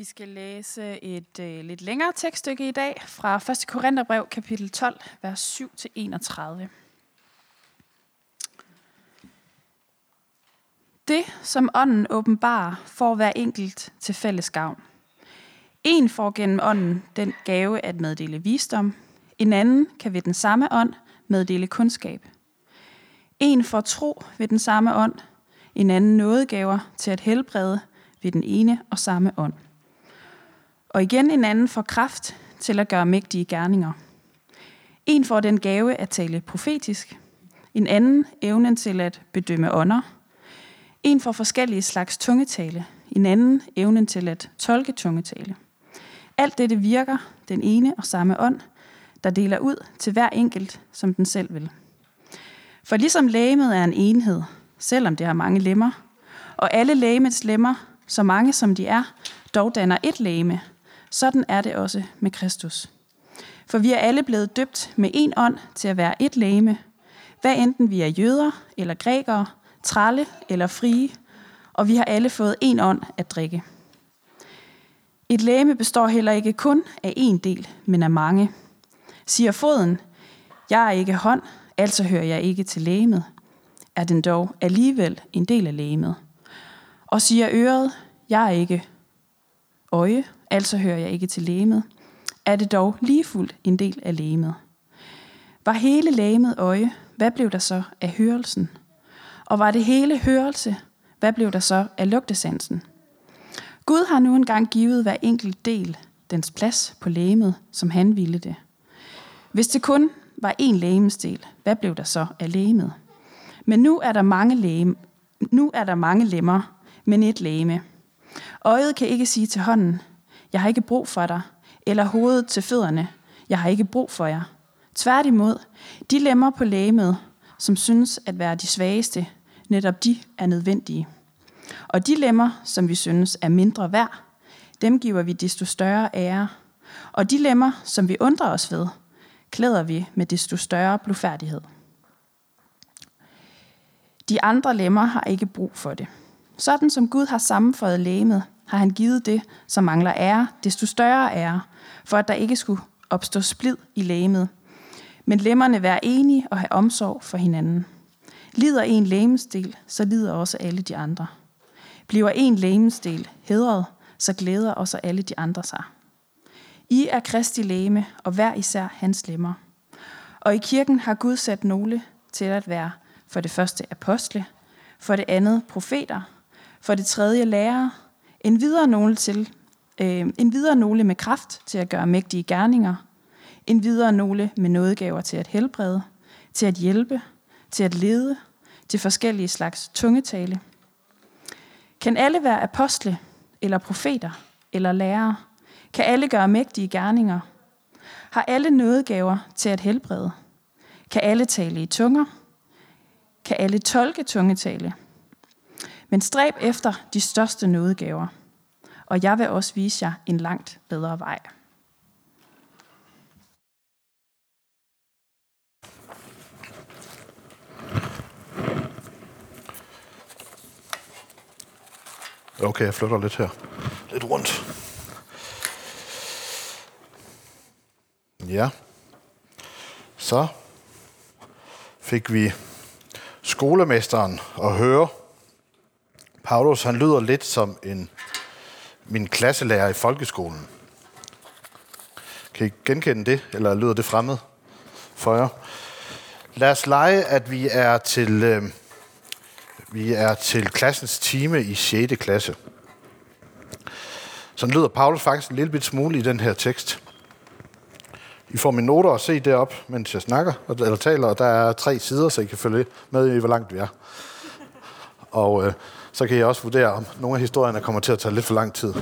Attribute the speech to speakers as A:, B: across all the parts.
A: Vi skal læse et øh, lidt længere tekststykke i dag fra 1. Korintherbrev, kapitel 12, vers 7-31. Det, som ånden åbenbarer, får hver enkelt til fælles gavn. En får gennem ånden den gave at meddele visdom, en anden kan ved den samme ånd meddele kundskab. En får tro ved den samme ånd, en anden nådegaver til at helbrede ved den ene og samme ånd. Og igen en anden får kraft til at gøre mægtige gerninger. En får den gave at tale profetisk, en anden evnen til at bedømme ånder, en får forskellige slags tungetale, en anden evnen til at tolke tungetale. Alt dette virker den ene og samme ånd, der deler ud til hver enkelt, som den selv vil. For ligesom lægemet er en enhed, selvom det har mange lemmer, og alle lægemets lemmer, så mange som de er, dog danner et lægeme, sådan er det også med Kristus. For vi er alle blevet døbt med en ånd til at være et læme, hvad enten vi er jøder eller grækere, tralle eller frie, og vi har alle fået en ånd at drikke. Et læme består heller ikke kun af en del, men af mange. Siger foden, jeg er ikke hånd, altså hører jeg ikke til lægemet, er den dog alligevel en del af lægemet. Og siger øret, jeg er ikke øje, altså hører jeg ikke til lægemet, er det dog lige fuldt en del af lægemet. Var hele lægemet øje, hvad blev der så af hørelsen? Og var det hele hørelse, hvad blev der så af lugtesansen? Gud har nu engang givet hver enkelt del dens plads på lægemet, som han ville det. Hvis det kun var én lægemesdel, hvad blev der så af lægemet? Men nu er der mange, læge, nu er der mange lemmer, men et lægeme. Øjet kan ikke sige til hånden, jeg har ikke brug for dig, eller hovedet til fødderne, jeg har ikke brug for jer. Tværtimod, de lemmer på lægemet, som synes at være de svageste, netop de er nødvendige. Og de lemmer, som vi synes er mindre værd, dem giver vi desto større ære. Og de lemmer, som vi undrer os ved, klæder vi med desto større blufærdighed. De andre lemmer har ikke brug for det. Sådan som Gud har sammenføjet lægemet, har han givet det, som mangler ære, desto større ære, for at der ikke skulle opstå splid i lægemet. Men lemmerne være enige og have omsorg for hinanden. Lider en lægemesdel, så lider også alle de andre. Bliver en lægemesdel hedret, så glæder også alle de andre sig. I er Kristi lægeme, og hver især hans lemmer. Og i kirken har Gud sat nogle til at være for det første apostle, for det andet profeter, for det tredje lærere, en videre nogle, til, øh, en videre nogle med kraft til at gøre mægtige gerninger, en videre nogle med nådegaver til at helbrede, til at hjælpe, til at lede, til forskellige slags tungetale. Kan alle være apostle, eller profeter, eller lærere? Kan alle gøre mægtige gerninger? Har alle nådegaver til at helbrede? Kan alle tale i tunger? Kan alle tolke tungetale? Men stræb efter de største nådegaver, og jeg vil også vise jer en langt bedre vej.
B: Okay, jeg flytter lidt her. Lidt rundt. Ja. Så fik vi skolemesteren at høre. Paulus, han lyder lidt som en min klasselærer i folkeskolen. Kan I genkende det, eller lyder det fremmed for jer? Lad os lege, at vi er til, øh, vi er til klassens time i 6. klasse. Så lyder Paulus faktisk en lille bit smule i den her tekst. I får mine noter at se derop, mens jeg snakker, eller taler, og der er tre sider, så I kan følge med i, hvor langt vi er. Og øh, så kan jeg også vurdere, om nogle af historierne kommer til at tage lidt for lang tid.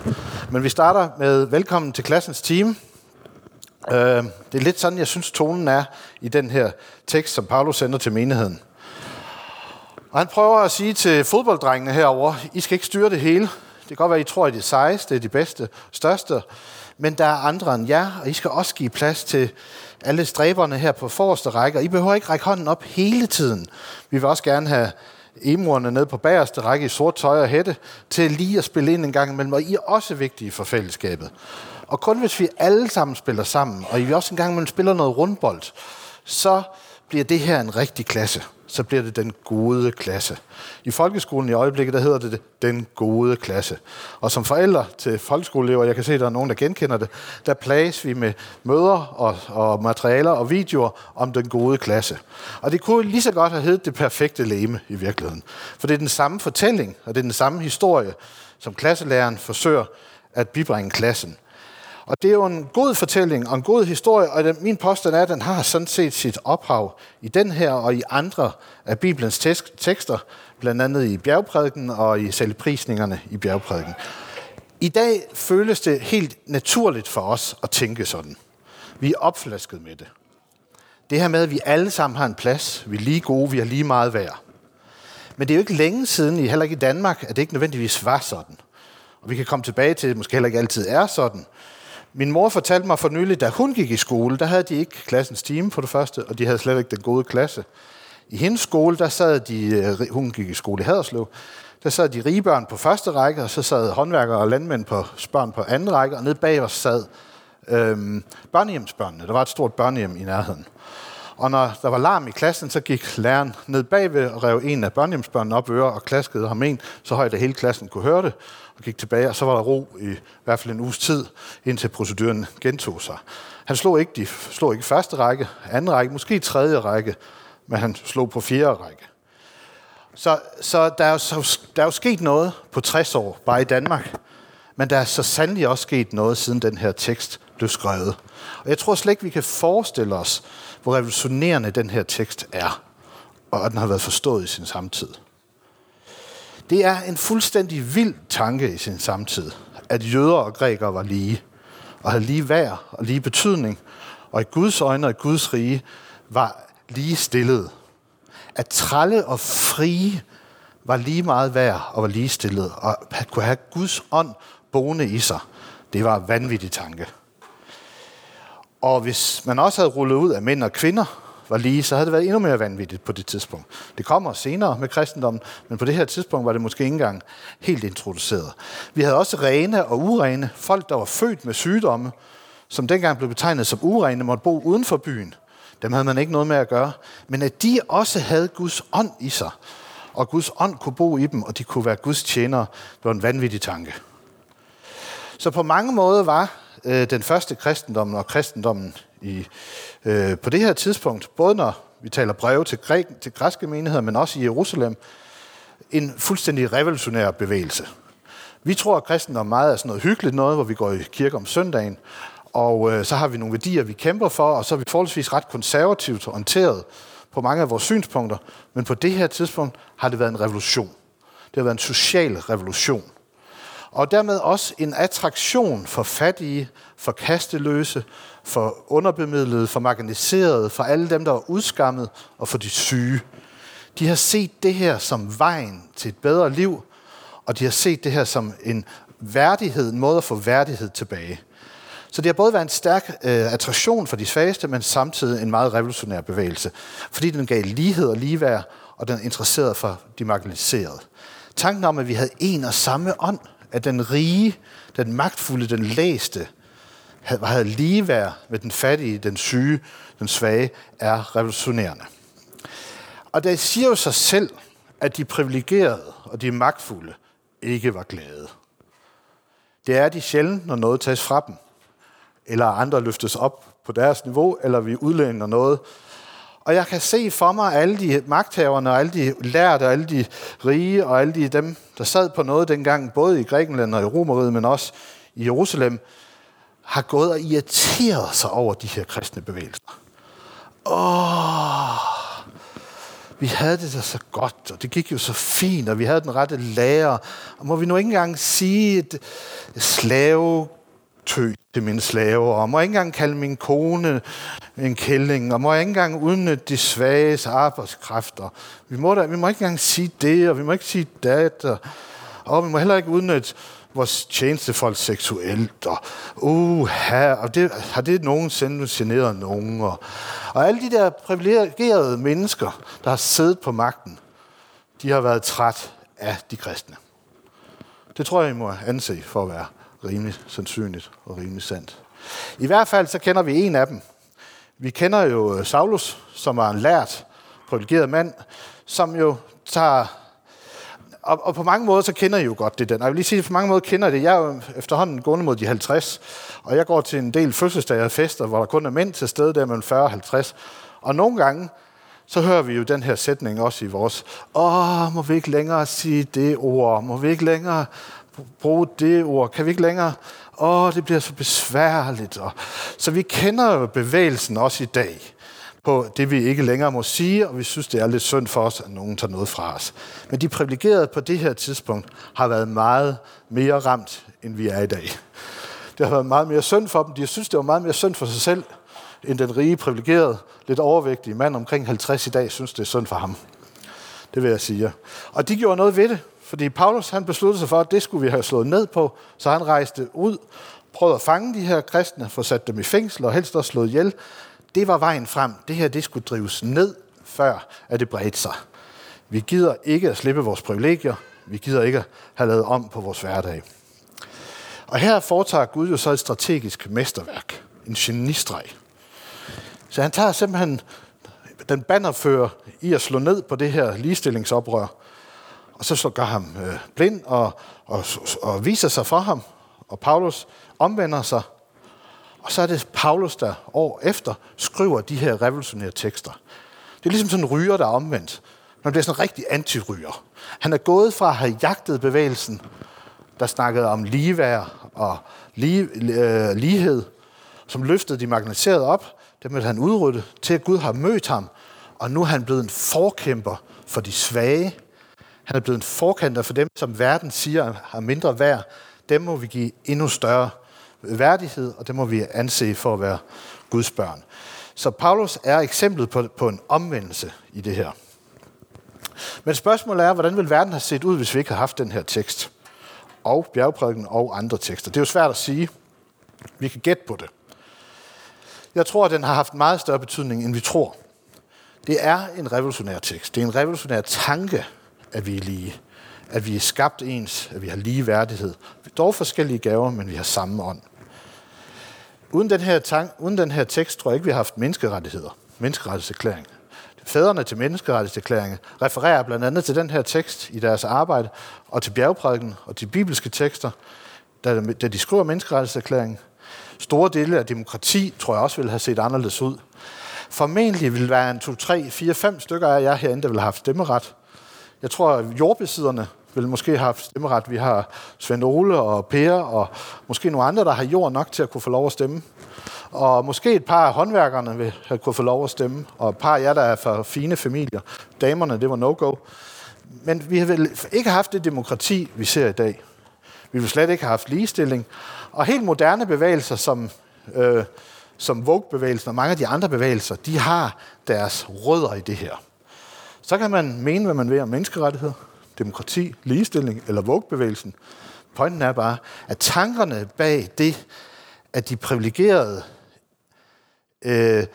B: Men vi starter med velkommen til klassens team. Øh, det er lidt sådan, jeg synes, tonen er i den her tekst, som Paulus sender til menigheden. Og han prøver at sige til fodbolddrengene herover: I skal ikke styre det hele. Det kan godt være, I tror, at I er sejeste, det er de bedste, største. Men der er andre end jer, og I skal også give plads til alle stræberne her på forreste række. I behøver ikke række hånden op hele tiden. Vi vil også gerne have emuerne ned på bagerste række i sort tøj og hætte, til lige at spille ind en gang imellem, og I er også vigtige for fællesskabet. Og kun hvis vi alle sammen spiller sammen, og I også en gang imellem spiller noget rundbold, så bliver det her en rigtig klasse. Så bliver det den gode klasse. I folkeskolen i øjeblikket, der hedder det den gode klasse. Og som forældre til folkeskoleelever, jeg kan se, at der er nogen, der genkender det, der plages vi med møder og, og materialer og videoer om den gode klasse. Og det kunne lige så godt have heddet det perfekte leme i virkeligheden. For det er den samme fortælling, og det er den samme historie, som klasselæreren forsøger at bibringe klassen. Og det er jo en god fortælling og en god historie, og min påstand er, at den har sådan set sit ophav i den her og i andre af Bibelens tekster, blandt andet i bjergprædiken og i selvprisningerne i bjergprædiken. I dag føles det helt naturligt for os at tænke sådan. Vi er opflasket med det. Det her med, at vi alle sammen har en plads, vi er lige gode, vi har lige meget værd. Men det er jo ikke længe siden, heller ikke i Danmark, at det ikke nødvendigvis var sådan. Og vi kan komme tilbage til, at det måske heller ikke altid er sådan. Min mor fortalte mig for nylig, da hun gik i skole, der havde de ikke klassens time for det første, og de havde slet ikke den gode klasse. I hendes skole, der sad de, øh, hun gik i skole i Haderslev, der sad de rige børn på første række, og så sad håndværkere og landmænd på børn på anden række, og nede bag os sad øhm, børnehjemsbørnene. Der var et stort børnehjem i nærheden. Og når der var larm i klassen, så gik læreren ned bagved og rev en af børnehjemsbørnene op øre og klaskede ham en, så højt at hele klassen kunne høre det, og gik tilbage, og så var der ro i, i hvert fald en uges tid, indtil proceduren gentog sig. Han slog ikke, de slog ikke første række, anden række, måske tredje række, men han slog på fjerde række. Så, så, der, er jo, så der er jo sket noget på 60 år, bare i Danmark. Men der er så sandelig også sket noget, siden den her tekst blev skrevet. Og jeg tror slet ikke, vi kan forestille os, hvor revolutionerende den her tekst er, og at den har været forstået i sin samtid. Det er en fuldstændig vild tanke i sin samtid, at jøder og grækere var lige, og havde lige værd og lige betydning, og i Guds øjne og i Guds rige var lige stillet. At tralle og frie var lige meget værd og var lige stillet, og at kunne have Guds ånd boende i sig, det var en vanvittig tanke. Og hvis man også havde rullet ud af mænd og kvinder var lige, så havde det været endnu mere vanvittigt på det tidspunkt. Det kommer senere med kristendommen, men på det her tidspunkt var det måske ikke engang helt introduceret. Vi havde også rene og urene, folk, der var født med sygdomme, som dengang blev betegnet som urene, måtte bo uden for byen. Dem havde man ikke noget med at gøre. Men at de også havde Guds ånd i sig, og Guds ånd kunne bo i dem, og de kunne være Guds tjenere, det var en vanvittig tanke. Så på mange måder var øh, den første kristendom og kristendommen i, øh, på det her tidspunkt, både når vi taler breve til, græk, til græske menigheder, men også i Jerusalem, en fuldstændig revolutionær bevægelse. Vi tror, at kristendom meget er sådan noget hyggeligt noget, hvor vi går i kirke om søndagen, og øh, så har vi nogle værdier, vi kæmper for, og så er vi forholdsvis ret konservativt orienteret på mange af vores synspunkter. Men på det her tidspunkt har det været en revolution. Det har været en social revolution og dermed også en attraktion for fattige, for kasteløse, for underbemidlede, for marginaliserede, for alle dem, der er udskammet, og for de syge. De har set det her som vejen til et bedre liv, og de har set det her som en værdighed, en måde at få værdighed tilbage. Så det har både været en stærk øh, attraktion for de svageste, men samtidig en meget revolutionær bevægelse, fordi den gav lighed og ligeværd, og den interesserede for de marginaliserede. Tanken om, at vi havde en og samme ånd, at den rige, den magtfulde, den læste, havde ligeværd med den fattige, den syge, den svage, er revolutionerende. Og det siger jo sig selv, at de privilegerede og de magtfulde ikke var glade. Det er de sjældent, når noget tages fra dem, eller andre løftes op på deres niveau, eller vi udlænder noget, og jeg kan se for mig alle de magthaverne, og alle de lærte, og alle de rige, og alle de dem, der sad på noget dengang, både i Grækenland og i Romeriet, men også i Jerusalem, har gået og irriteret sig over de her kristne bevægelser. Åh, vi havde det da så godt, og det gik jo så fint, og vi havde den rette lærer. Og må vi nu ikke engang sige et slave tø til mine slaver, og må ikke engang kalde min kone en kælling, og må ikke engang udnytte de svages arbejdskræfter. Vi må, da, vi må ikke engang sige det, og vi må ikke sige det, og, og vi må heller ikke udnytte vores tjenestefolk seksuelt, og uh, her, og det, har det nogensinde generet nogen, og, og alle de der privilegerede mennesker, der har siddet på magten, de har været træt af de kristne. Det tror jeg, I må anse for at være rimelig sandsynligt og rimelig sandt. I hvert fald så kender vi en af dem. Vi kender jo Saulus, som var en lært, privilegeret mand, som jo tager og, og på mange måder, så kender I jo godt det den. Jeg vil lige sige, at på mange måder kender det. Jeg er jo efterhånden gående mod de 50, og jeg går til en del fødselsdage og fester, hvor der kun er mænd til stede der mellem 40 og 50. Og nogle gange, så hører vi jo den her sætning også i vores, åh, må vi ikke længere sige det ord? Må vi ikke længere bruge det ord? Kan vi ikke længere? Åh, det bliver så besværligt. Og, så vi kender jo bevægelsen også i dag på det, vi ikke længere må sige, og vi synes, det er lidt synd for os, at nogen tager noget fra os. Men de privilegerede på det her tidspunkt har været meget mere ramt, end vi er i dag. Det har været meget mere synd for dem. De synes, det var meget mere synd for sig selv, end den rige, privilegerede, lidt overvægtige mand omkring 50 i dag, synes, det er synd for ham. Det vil jeg sige. Og de gjorde noget ved det, fordi Paulus han besluttede sig for, at det skulle vi have slået ned på, så han rejste ud, prøvede at fange de her kristne, få sat dem i fængsel og helst også slået ihjel, det var vejen frem. Det her, det skulle drives ned, før at det bredte sig. Vi gider ikke at slippe vores privilegier. Vi gider ikke at have lavet om på vores hverdag. Og her foretager Gud jo så et strategisk mesterværk. En genistreg. Så han tager simpelthen den bannerfører i at slå ned på det her ligestillingsoprør, og så, så gør ham øh, blind og, og, og viser sig for ham. Og Paulus omvender sig og så er det Paulus, der år efter skriver de her revolutionære tekster. Det er ligesom sådan en ryger, der er omvendt. Man bliver sådan en rigtig antiryger. Han er gået fra at have jagtet bevægelsen, der snakkede om ligeværd og lige, øh, lighed, som løftede de marginaliserede op, dem ville han udrydde, til at Gud har mødt ham, og nu er han blevet en forkæmper for de svage. Han er blevet en forkæmper for dem, som verden siger har mindre værd. Dem må vi give endnu større værdighed, og det må vi anse for at være Guds børn. Så Paulus er eksemplet på, på en omvendelse i det her. Men spørgsmålet er, hvordan ville verden have set ud, hvis vi ikke havde haft den her tekst? Og bjergprædiken og andre tekster. Det er jo svært at sige. Vi kan gætte på det. Jeg tror, at den har haft meget større betydning, end vi tror. Det er en revolutionær tekst. Det er en revolutionær tanke, at vi er lige at vi er skabt ens, at vi har lige værdighed. Dog forskellige gaver, men vi har samme ånd. Uden den her, tank, uden den her tekst tror jeg ikke, vi har haft menneskerettigheder. Menneskerettighedserklæring. Fædrene til menneskerettighedserklæringen refererer blandt andet til den her tekst i deres arbejde, og til bjergprædiken og til bibelske tekster, da, da de skriver menneskerettighedserklæringen. Store dele af demokrati tror jeg også ville have set anderledes ud. Formentlig vil være en 2, 3, 4, 5 stykker af jer herinde, der vil have haft stemmeret. Jeg tror, at jordbesidderne vil måske have haft stemmeret. Vi har Svend Ole og Per og måske nogle andre, der har jord nok til at kunne få lov at stemme. Og måske et par af håndværkerne vil have kunne få lov at stemme, og et par af jer, der er fra fine familier. Damerne, det var no-go. Men vi har vel ikke haft det demokrati, vi ser i dag. Vi vil slet ikke have haft ligestilling. Og helt moderne bevægelser, som, øh, som Vogue-bevægelsen og mange af de andre bevægelser, de har deres rødder i det her. Så kan man mene, hvad man vil om menneskerettigheder, demokrati, ligestilling eller vågbevægelsen. Pointen er bare, at tankerne bag det, at de privilegerede øh,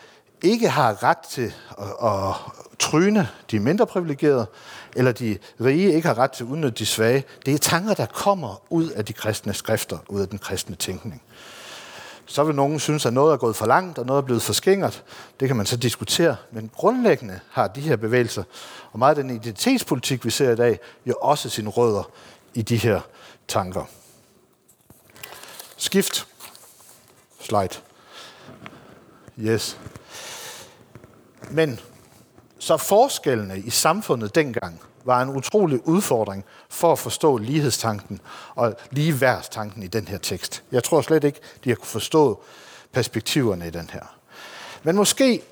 B: ikke har ret til at, at tryne de mindre privilegerede, eller de rige ikke har ret til at udnytte de svage, det er tanker, der kommer ud af de kristne skrifter, ud af den kristne tænkning. Så vil nogen synes, at noget er gået for langt, og noget er blevet for skingert. Det kan man så diskutere. Men grundlæggende har de her bevægelser, og meget af den identitetspolitik, vi ser i dag, jo også sine rødder i de her tanker. Skift. Slide. Yes. Men så forskellene i samfundet dengang var en utrolig udfordring for at forstå lighedstanken og ligeværdstanken i den her tekst. Jeg tror slet ikke, de har kunne forstå perspektiverne i den her. Men måske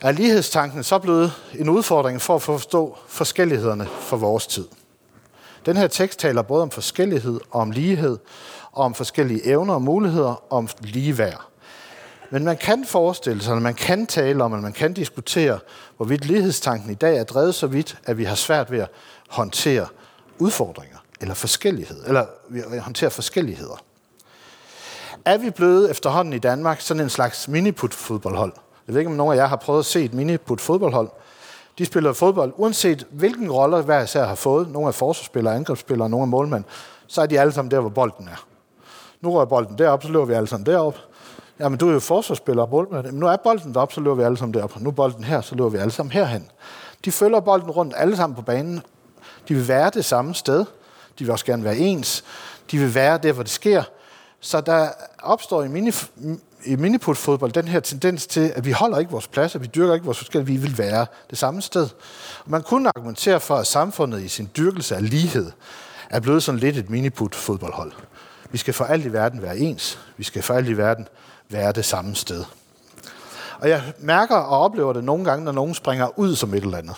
B: er lighedstanken så blevet en udfordring for at forstå forskellighederne for vores tid. Den her tekst taler både om forskellighed og om lighed, og om forskellige evner og muligheder, og om ligeværd. Men man kan forestille sig, at man kan tale om, at man kan diskutere, hvorvidt lighedstanken i dag er drevet så vidt, at vi har svært ved at håndtere udfordringer eller forskellighed, eller håndtere forskelligheder. Er vi blevet efterhånden i Danmark sådan en slags miniput-fodboldhold? Jeg ved ikke, om nogen af jer har prøvet at se et miniput-fodboldhold. De spiller fodbold, uanset hvilken rolle hver især har fået. Nogle er forsvarsspillere, angrebsspillere, nogle er målmænd. Så er de alle sammen der, hvor bolden er. Nu rører bolden derop, så løber vi alle sammen derop. Jamen, du er jo forsvarsspiller og målmand. Men nu er bolden deroppe, så løber vi alle sammen derop. Nu er bolden her, så løber vi alle sammen herhen. De følger bolden rundt alle sammen på banen. De vil være det samme sted. De vil også gerne være ens. De vil være der, hvor det sker. Så der opstår i, mini, i miniput-fodbold den her tendens til, at vi holder ikke vores pladser, vi dyrker ikke vores forskel, vi vil være det samme sted. Man kunne argumentere for, at samfundet i sin dyrkelse af lighed er blevet sådan lidt et miniput-fodboldhold. Vi skal for alt i verden være ens. Vi skal for alt i verden være det samme sted. Og jeg mærker og oplever det nogle gange, når nogen springer ud som et eller andet.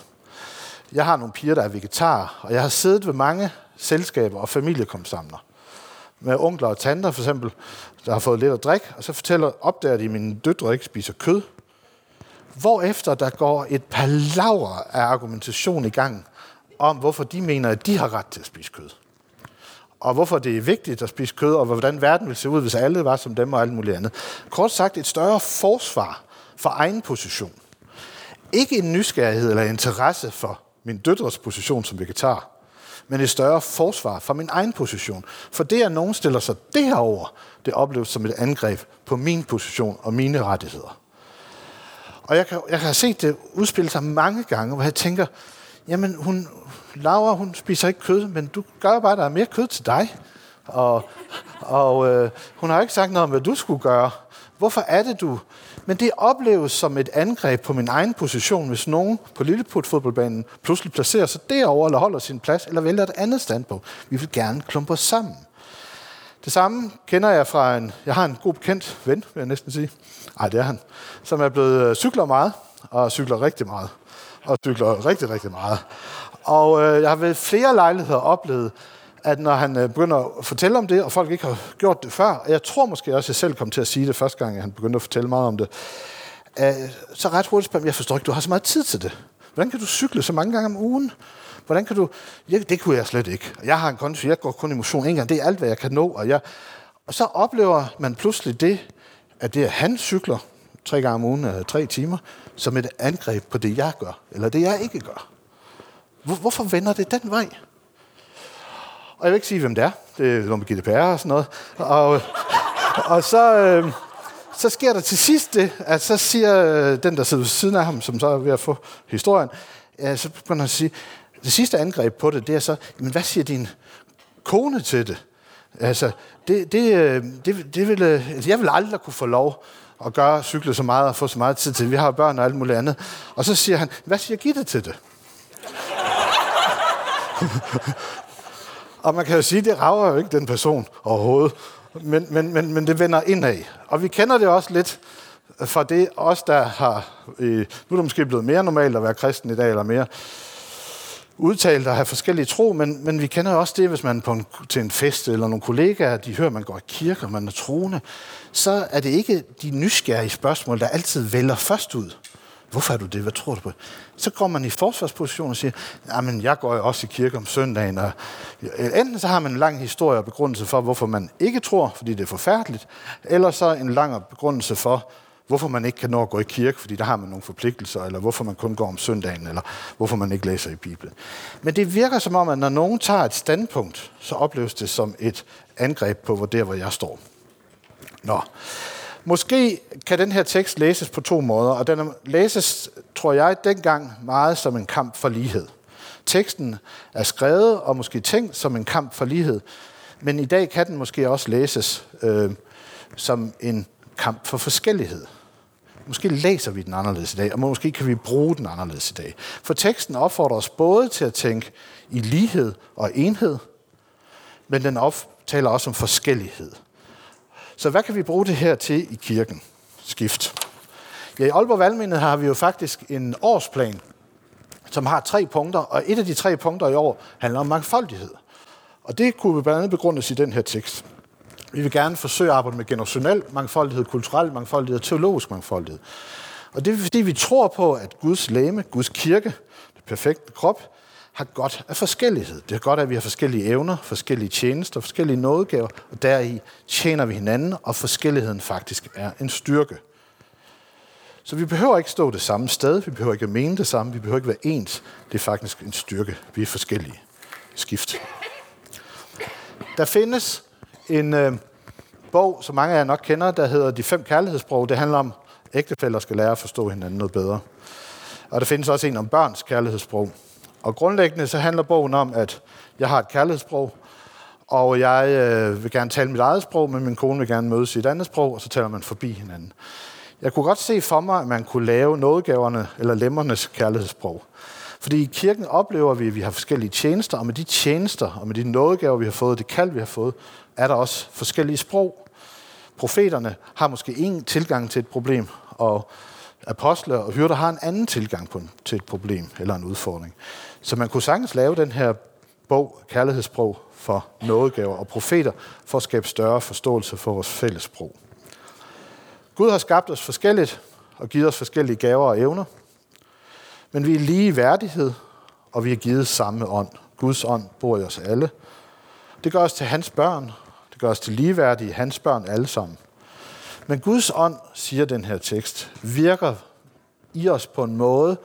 B: Jeg har nogle piger, der er vegetar, og jeg har siddet ved mange selskaber og familiekomsamler med onkler og tanter for eksempel, der har fået lidt at drikke, og så fortæller, opdager de, at mine døtre ikke spiser kød. Hvorefter der går et par laver af argumentation i gang om, hvorfor de mener, at de har ret til at spise kød. Og hvorfor det er vigtigt at spise kød, og hvordan verden ville se ud, hvis alle var som dem og alt muligt andet. Kort sagt et større forsvar for egen position. Ikke en nysgerrighed eller interesse for min døtres position som vegetar, men et større forsvar for min egen position. For det, at nogen stiller sig derover, det opleves som et angreb på min position og mine rettigheder. Og jeg kan, jeg kan have set det udspille sig mange gange, hvor jeg tænker, jamen hun, Laura, hun spiser ikke kød, men du gør bare, at der er mere kød til dig. Og, og øh, hun har ikke sagt noget om, hvad du skulle gøre. Hvorfor er det, du men det opleves som et angreb på min egen position, hvis nogen på Lilleput-fodboldbanen pludselig placerer sig derover eller holder sin plads, eller vælger et andet standpunkt. Vi vil gerne klumpe os sammen. Det samme kender jeg fra en... Jeg har en god bekendt ven, vil jeg næsten sige. Ej, det er han. Som er blevet øh, cykler meget, og cykler rigtig meget. Og cykler rigtig, rigtig meget. Og øh, jeg har ved flere lejligheder oplevet, at når han øh, begynder at fortælle om det, og folk ikke har gjort det før, og jeg tror måske også, at jeg selv kom til at sige det første gang, at han begyndte at fortælle meget om det, øh, så ret hurtigt spørger jeg forstår ikke, du har så meget tid til det. Hvordan kan du cykle så mange gange om ugen? Hvordan kan du... Ja, det kunne jeg slet ikke. Jeg har en konto, jeg går kun i motion en gang. Det er alt, hvad jeg kan nå. Og, jeg, og så oplever man pludselig det, at det, at han cykler tre gange om ugen, tre timer, som et angreb på det, jeg gør, eller det, jeg ikke gør. Hvorfor vender det den vej? Og jeg vil ikke sige, hvem det er. Det er noget med GDPR og sådan noget. Og, og så, øh, så sker der til sidst det, at så siger øh, den, der sidder ved siden af ham, som så er ved at få historien, ja, så begynder han at sige, det sidste angreb på det, det er så, men hvad siger din kone til det? Altså, det, det, øh, det, det vil, øh, jeg vil aldrig kunne få lov at gøre, cykle så meget og få så meget tid til. Vi har børn og alt muligt andet. Og så siger han, hvad siger Gitte til det? Og man kan jo sige, det rager jo ikke den person overhovedet. Men, men, men, men det vender indad. Og vi kender det også lidt fra det, os der har... Øh, nu er det måske blevet mere normalt at være kristen i dag, eller mere udtalt at have forskellige tro, men, men vi kender også det, hvis man på en, til en fest eller nogle kollegaer, de hører, at man går i kirke, og man er troende, så er det ikke de nysgerrige spørgsmål, der altid vælger først ud. Hvorfor er du det? Hvad tror du på? Så går man i forsvarsposition og siger, jamen jeg går jo også i kirke om søndagen. Og enten så har man en lang historie og begrundelse for, hvorfor man ikke tror, fordi det er forfærdeligt, eller så en lang begrundelse for, hvorfor man ikke kan nå at gå i kirke, fordi der har man nogle forpligtelser, eller hvorfor man kun går om søndagen, eller hvorfor man ikke læser i Bibelen. Men det virker som om, at når nogen tager et standpunkt, så opleves det som et angreb på, hvor der, hvor jeg står. Nå. Måske kan den her tekst læses på to måder, og den læses, tror jeg, dengang meget som en kamp for lighed. Teksten er skrevet og måske tænkt som en kamp for lighed, men i dag kan den måske også læses øh, som en kamp for forskellighed. Måske læser vi den anderledes i dag, og måske kan vi bruge den anderledes i dag. For teksten opfordrer os både til at tænke i lighed og enhed, men den taler også om forskellighed. Så hvad kan vi bruge det her til i kirken? Skift. Ja, i Aalborg Valgmenighed har vi jo faktisk en årsplan, som har tre punkter, og et af de tre punkter i år handler om mangfoldighed. Og det kunne vi blandt andet begrundes i den her tekst. Vi vil gerne forsøge at arbejde med generationel mangfoldighed, kulturel mangfoldighed og teologisk mangfoldighed. Og det er fordi, vi tror på, at Guds læme, Guds kirke, det perfekte krop, har godt af forskellighed. Det er godt, at vi har forskellige evner, forskellige tjenester, forskellige nådegaver, og deri tjener vi hinanden, og forskelligheden faktisk er en styrke. Så vi behøver ikke stå det samme sted, vi behøver ikke mene det samme, vi behøver ikke være ens. Det er faktisk en styrke. Vi er forskellige. Skift. Der findes en øh, bog, som mange af jer nok kender, der hedder De fem kærlighedssprog. Det handler om, at ægtefælder skal lære at forstå hinanden noget bedre. Og der findes også en om børns kærlighedssprog. Og grundlæggende så handler bogen om, at jeg har et kærlighedssprog, og jeg øh, vil gerne tale mit eget sprog, men min kone vil gerne mødes i et andet sprog, og så taler man forbi hinanden. Jeg kunne godt se for mig, at man kunne lave nådegaverne eller lemmernes kærlighedssprog. Fordi i kirken oplever vi, at vi har forskellige tjenester, og med de tjenester og med de nådegaver, vi har fået, det kald, vi har fået, er der også forskellige sprog. Profeterne har måske en tilgang til et problem, og apostler og hyrder har en anden tilgang på, til et problem eller en udfordring. Så man kunne sagtens lave den her bog, Kærlighedssprog, for nådegaver og profeter, for at skabe større forståelse for vores fælles sprog. Gud har skabt os forskelligt og givet os forskellige gaver og evner, men vi er lige i værdighed, og vi er givet samme ånd. Guds ånd bor i os alle. Det gør os til hans børn. Det gør os til ligeværdige hans børn alle sammen. Men Guds ånd, siger den her tekst, virker i os på en måde,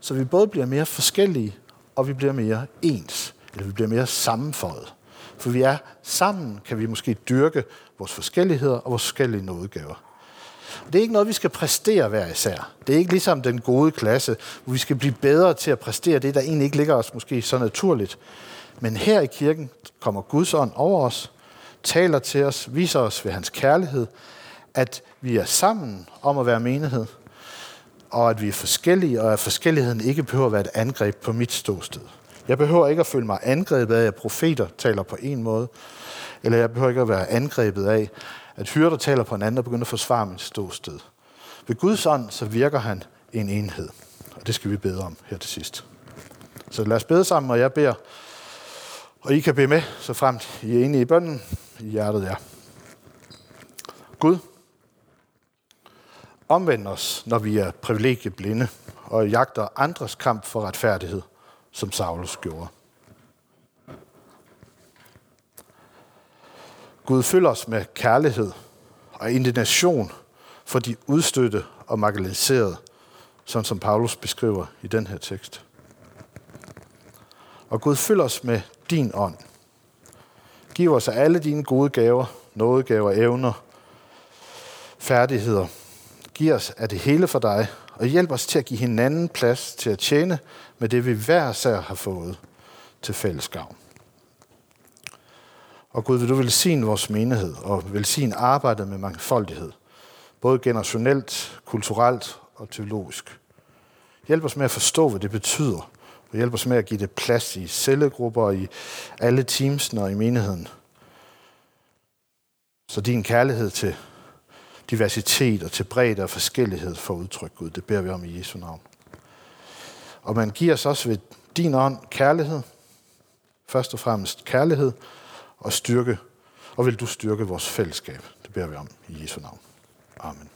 B: så vi både bliver mere forskellige, og vi bliver mere ens, eller vi bliver mere sammenfoldet. For vi er sammen, kan vi måske dyrke vores forskelligheder og vores forskellige nådegaver. Det er ikke noget, vi skal præstere hver især. Det er ikke ligesom den gode klasse, hvor vi skal blive bedre til at præstere det, der egentlig ikke ligger os måske så naturligt. Men her i kirken kommer Guds ånd over os, taler til os, viser os ved hans kærlighed, at vi er sammen om at være menighed, og at vi er forskellige, og at forskelligheden ikke behøver at være et angreb på mit ståsted. Jeg behøver ikke at føle mig angrebet af, at profeter taler på en måde, eller jeg behøver ikke at være angrebet af, at hyrder taler på en anden og begynder at forsvare mit ståsted. Ved Guds ånd, så virker han en enhed. Og det skal vi bede om her til sidst. Så lad os bede sammen, og jeg beder. Og I kan bede med, så fremt I er enige i bønden. I hjertet, er. Gud, omvend os, når vi er privilegieblinde og jagter andres kamp for retfærdighed, som Saulus gjorde. Gud fylder os med kærlighed og indignation for de udstødte og marginaliserede, sådan som Paulus beskriver i den her tekst. Og Gud fylder os med din ånd. Giv os alle dine gode gaver, nådegaver, evner, færdigheder. Giv os af det hele for dig, og hjælp os til at give hinanden plads til at tjene med det, vi hver sær har fået til fælles gavn. Og Gud, vil du velsigne vores menighed og velsigne arbejdet med mangfoldighed, både generationelt, kulturelt og teologisk. Hjælp os med at forstå, hvad det betyder, og hjælp os med at give det plads i cellegrupper og i alle teamsene og i menigheden. Så din kærlighed til diversitet og til bredde og forskellighed for udtryk, Gud, det beder vi om i Jesu navn. Og man giver os også ved din ånd kærlighed, først og fremmest kærlighed, og styrke, og vil du styrke vores fællesskab. Det beder vi om i Jesu navn. Amen.